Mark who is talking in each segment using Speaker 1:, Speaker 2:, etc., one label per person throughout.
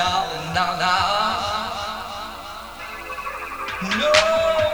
Speaker 1: I'll be your, I'll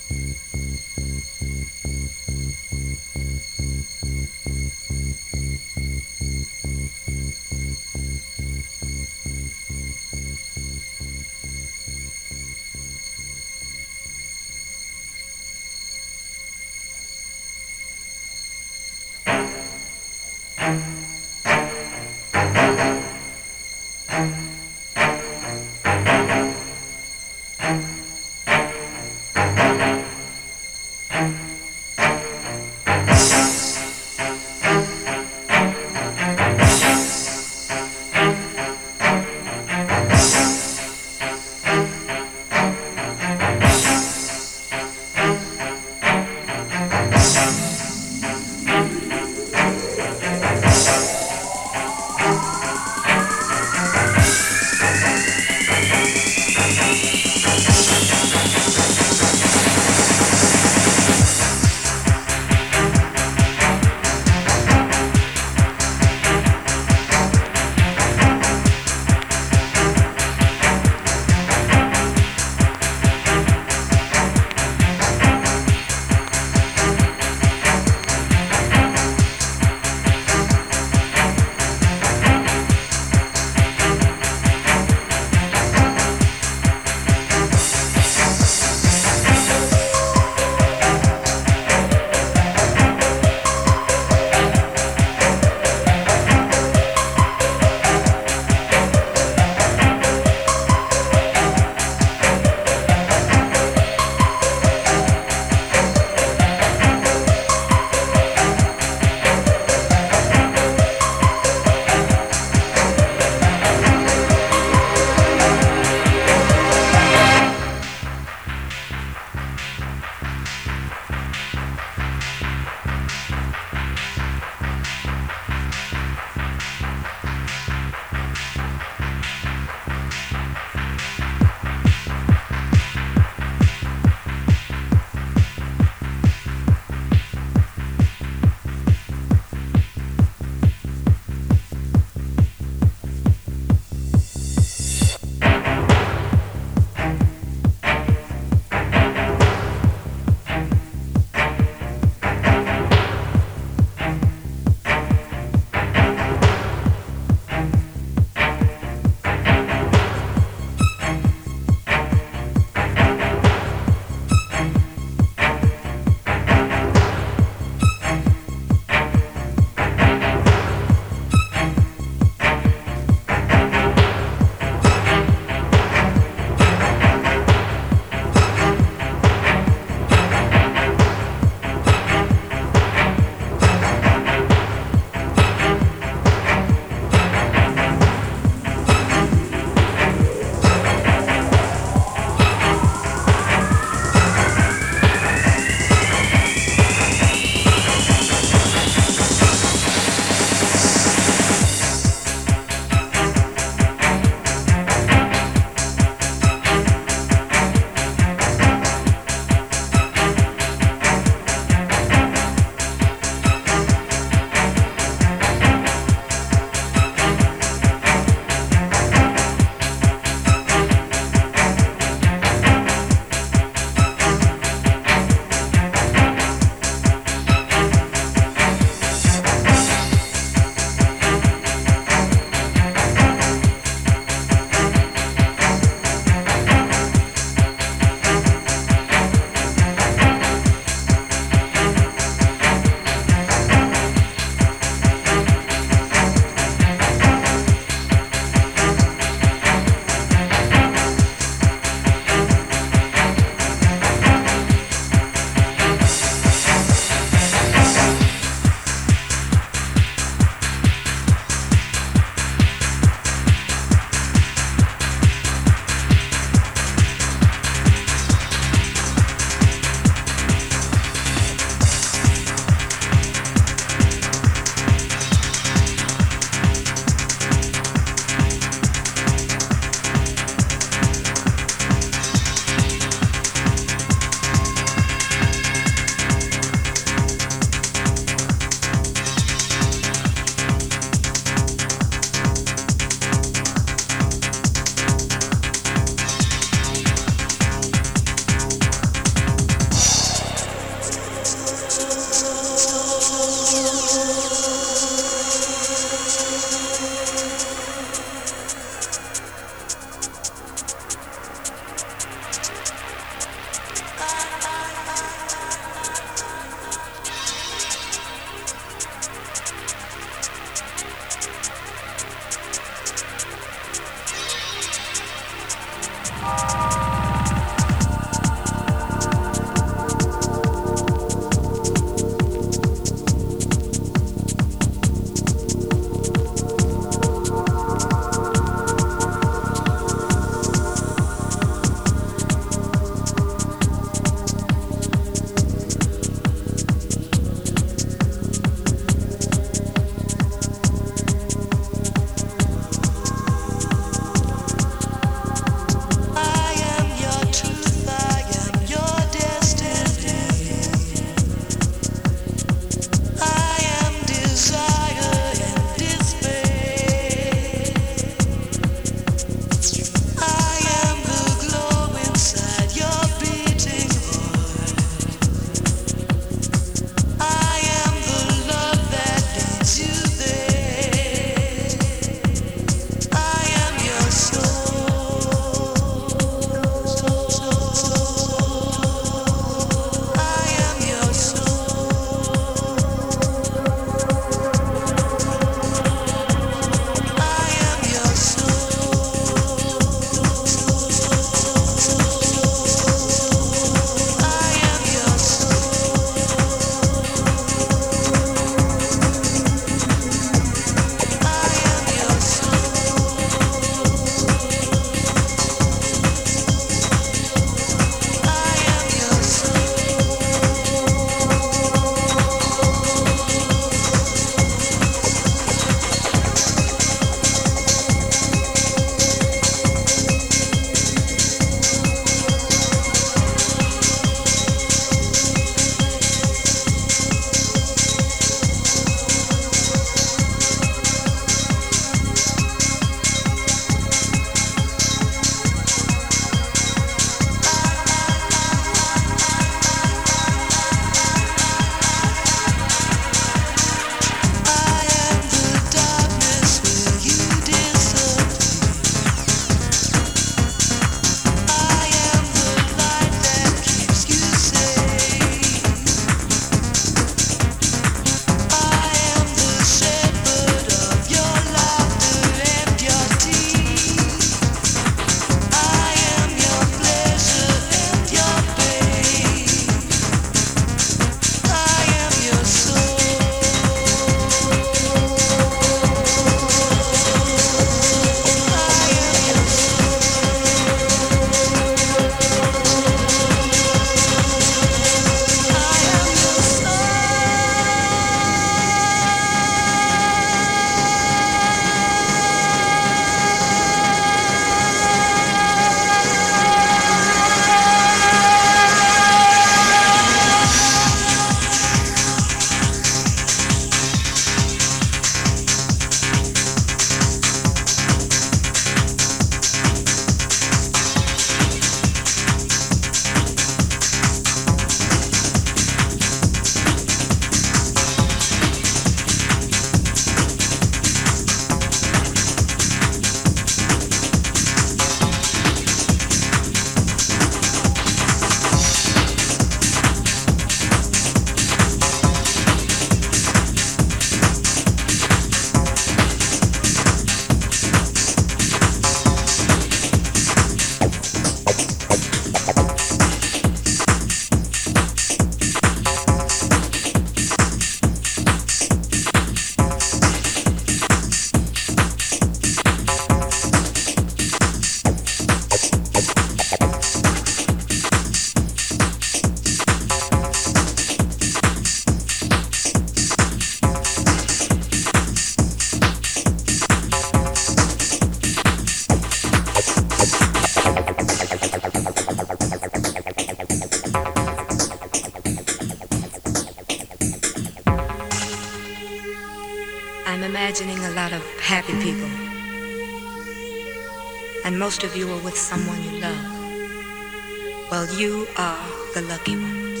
Speaker 2: lucky ones.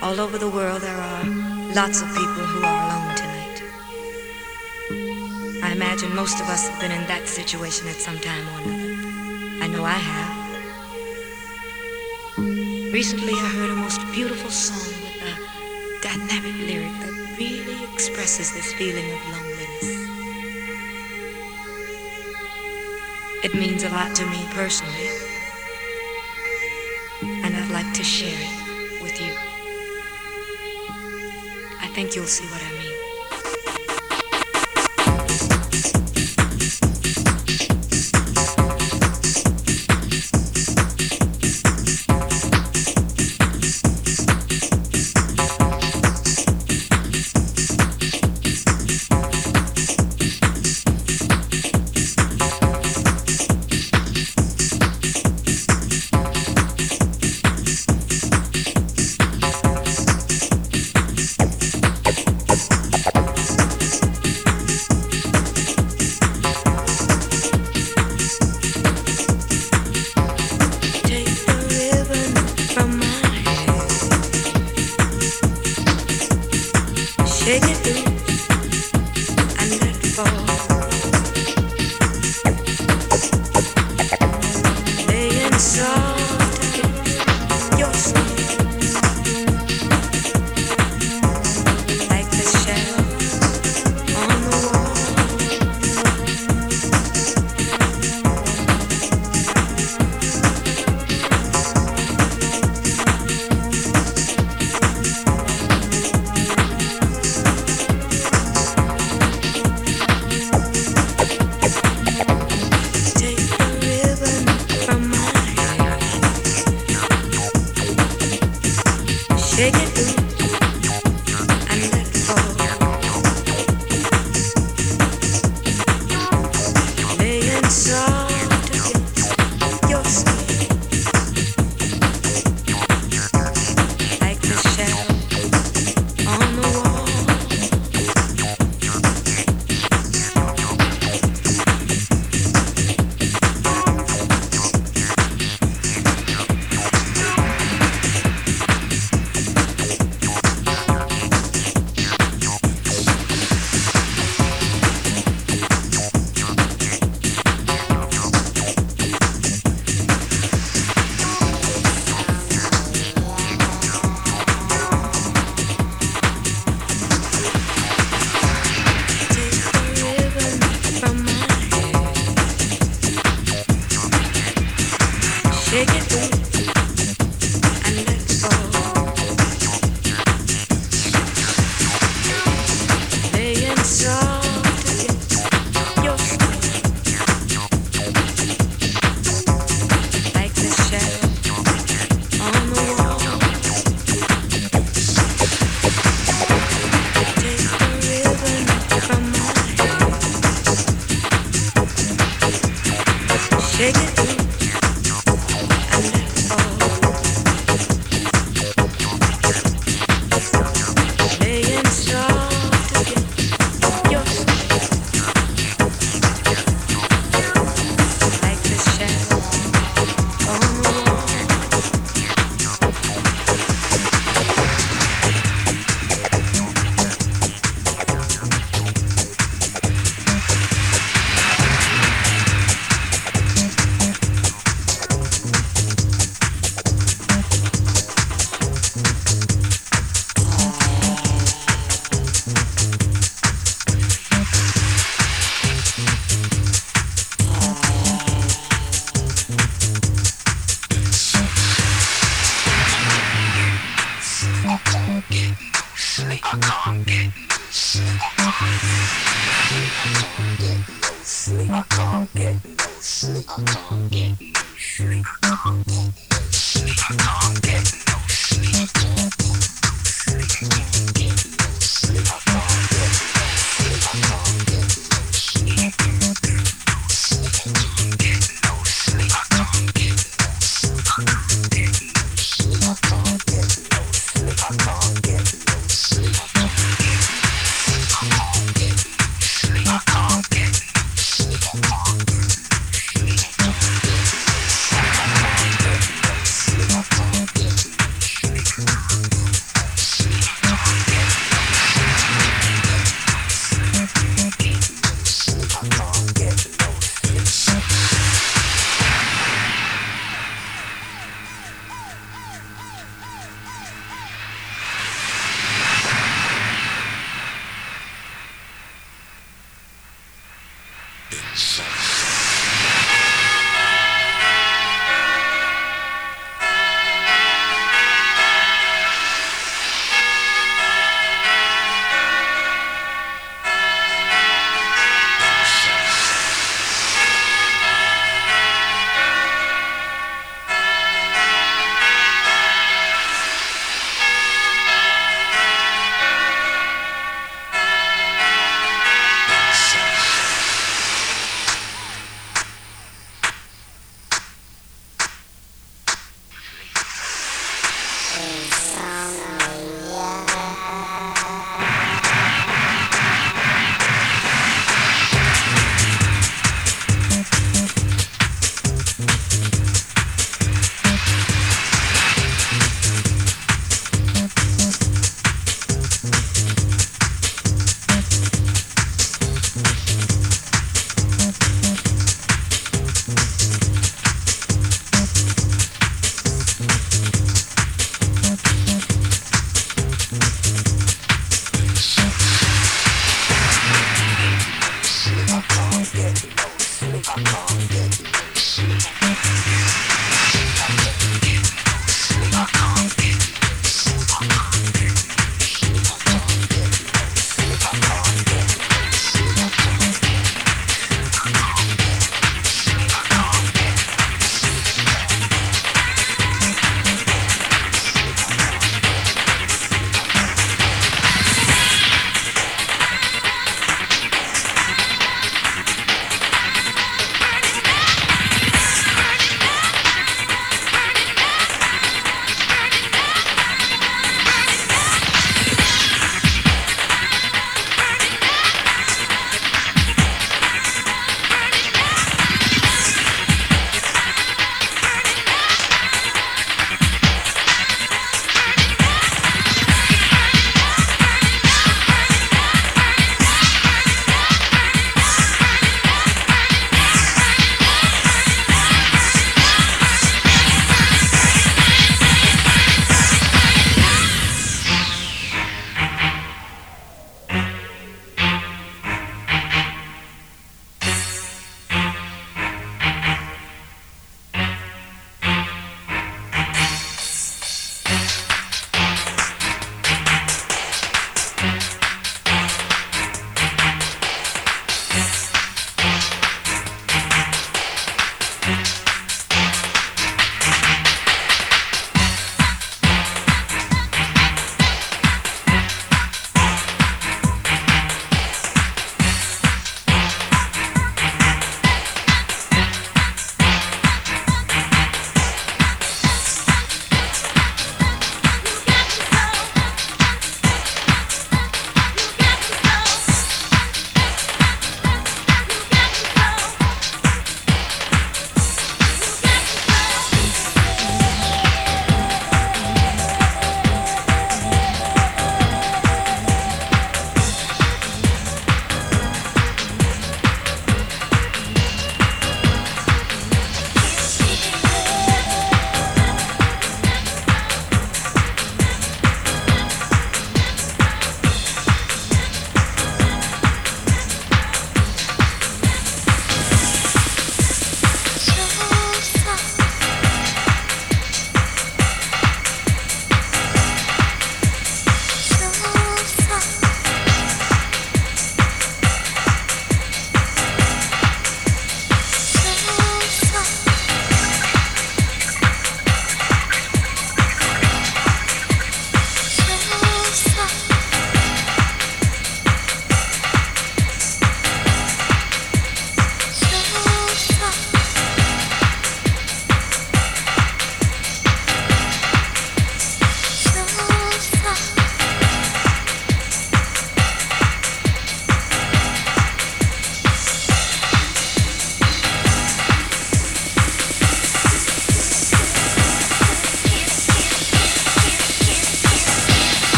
Speaker 2: All over the world, there are lots of people who are alone tonight. I imagine most of us have been in that situation at some time or another. I know I have. Recently, I heard a most beautiful song with a dynamic lyric that really expresses this feeling of loneliness. It means a lot to me personally. see what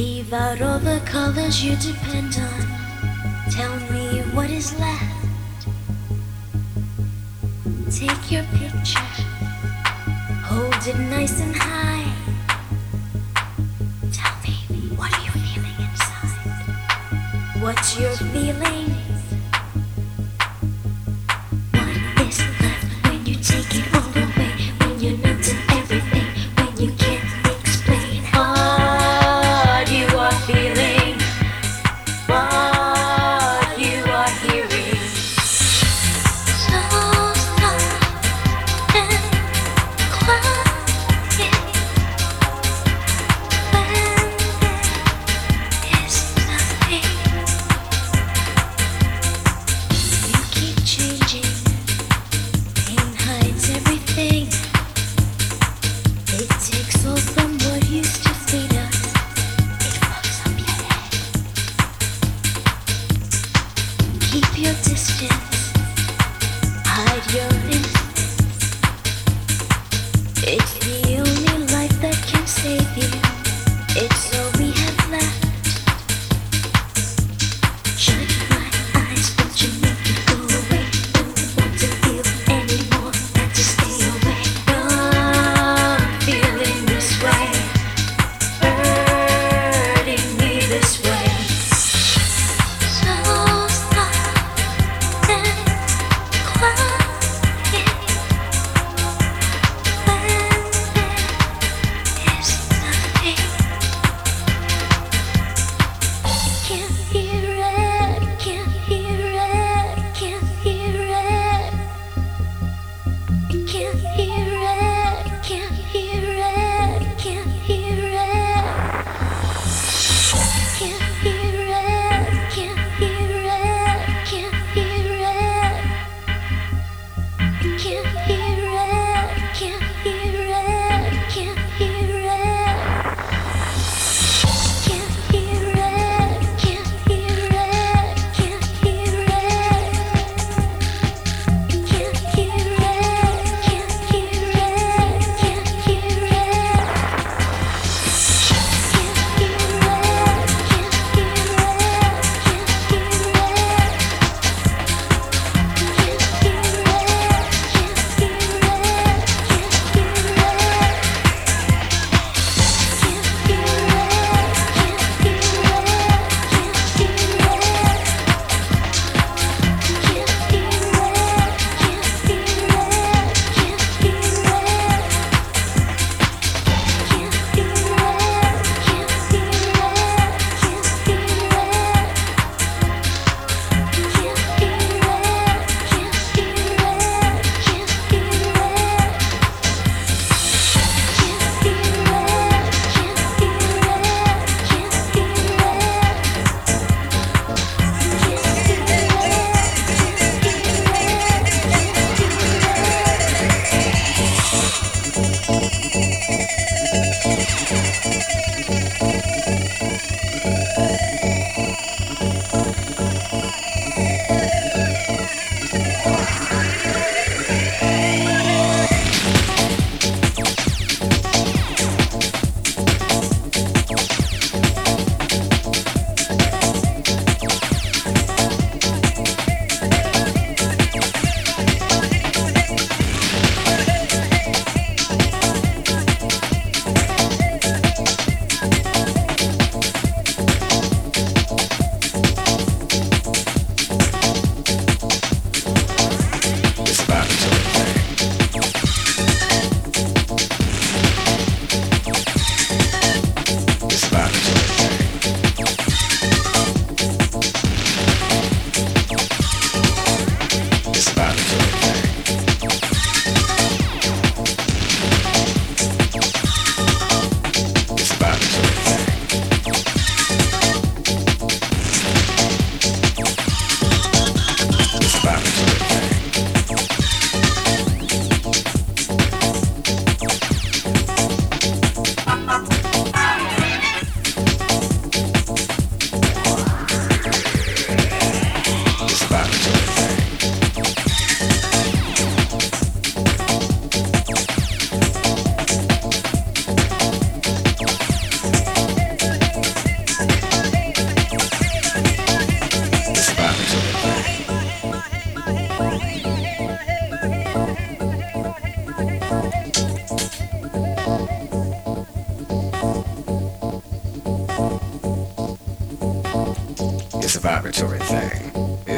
Speaker 3: Leave out all the colors you depend on. Tell me what is left. Take your picture, hold it nice and high. Tell me, what are you feeling inside? What's your feeling?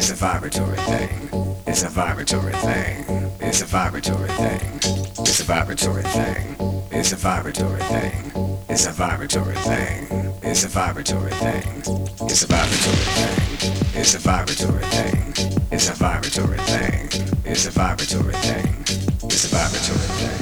Speaker 2: It's a vibratory thing. It's a vibratory thing. It's a vibratory thing. It's a vibratory thing. It's a vibratory thing. It's a vibratory thing. It's a vibratory thing. It's a vibratory thing. It's a vibratory thing. It's a vibratory thing. It's a vibratory thing. It's a vibratory thing.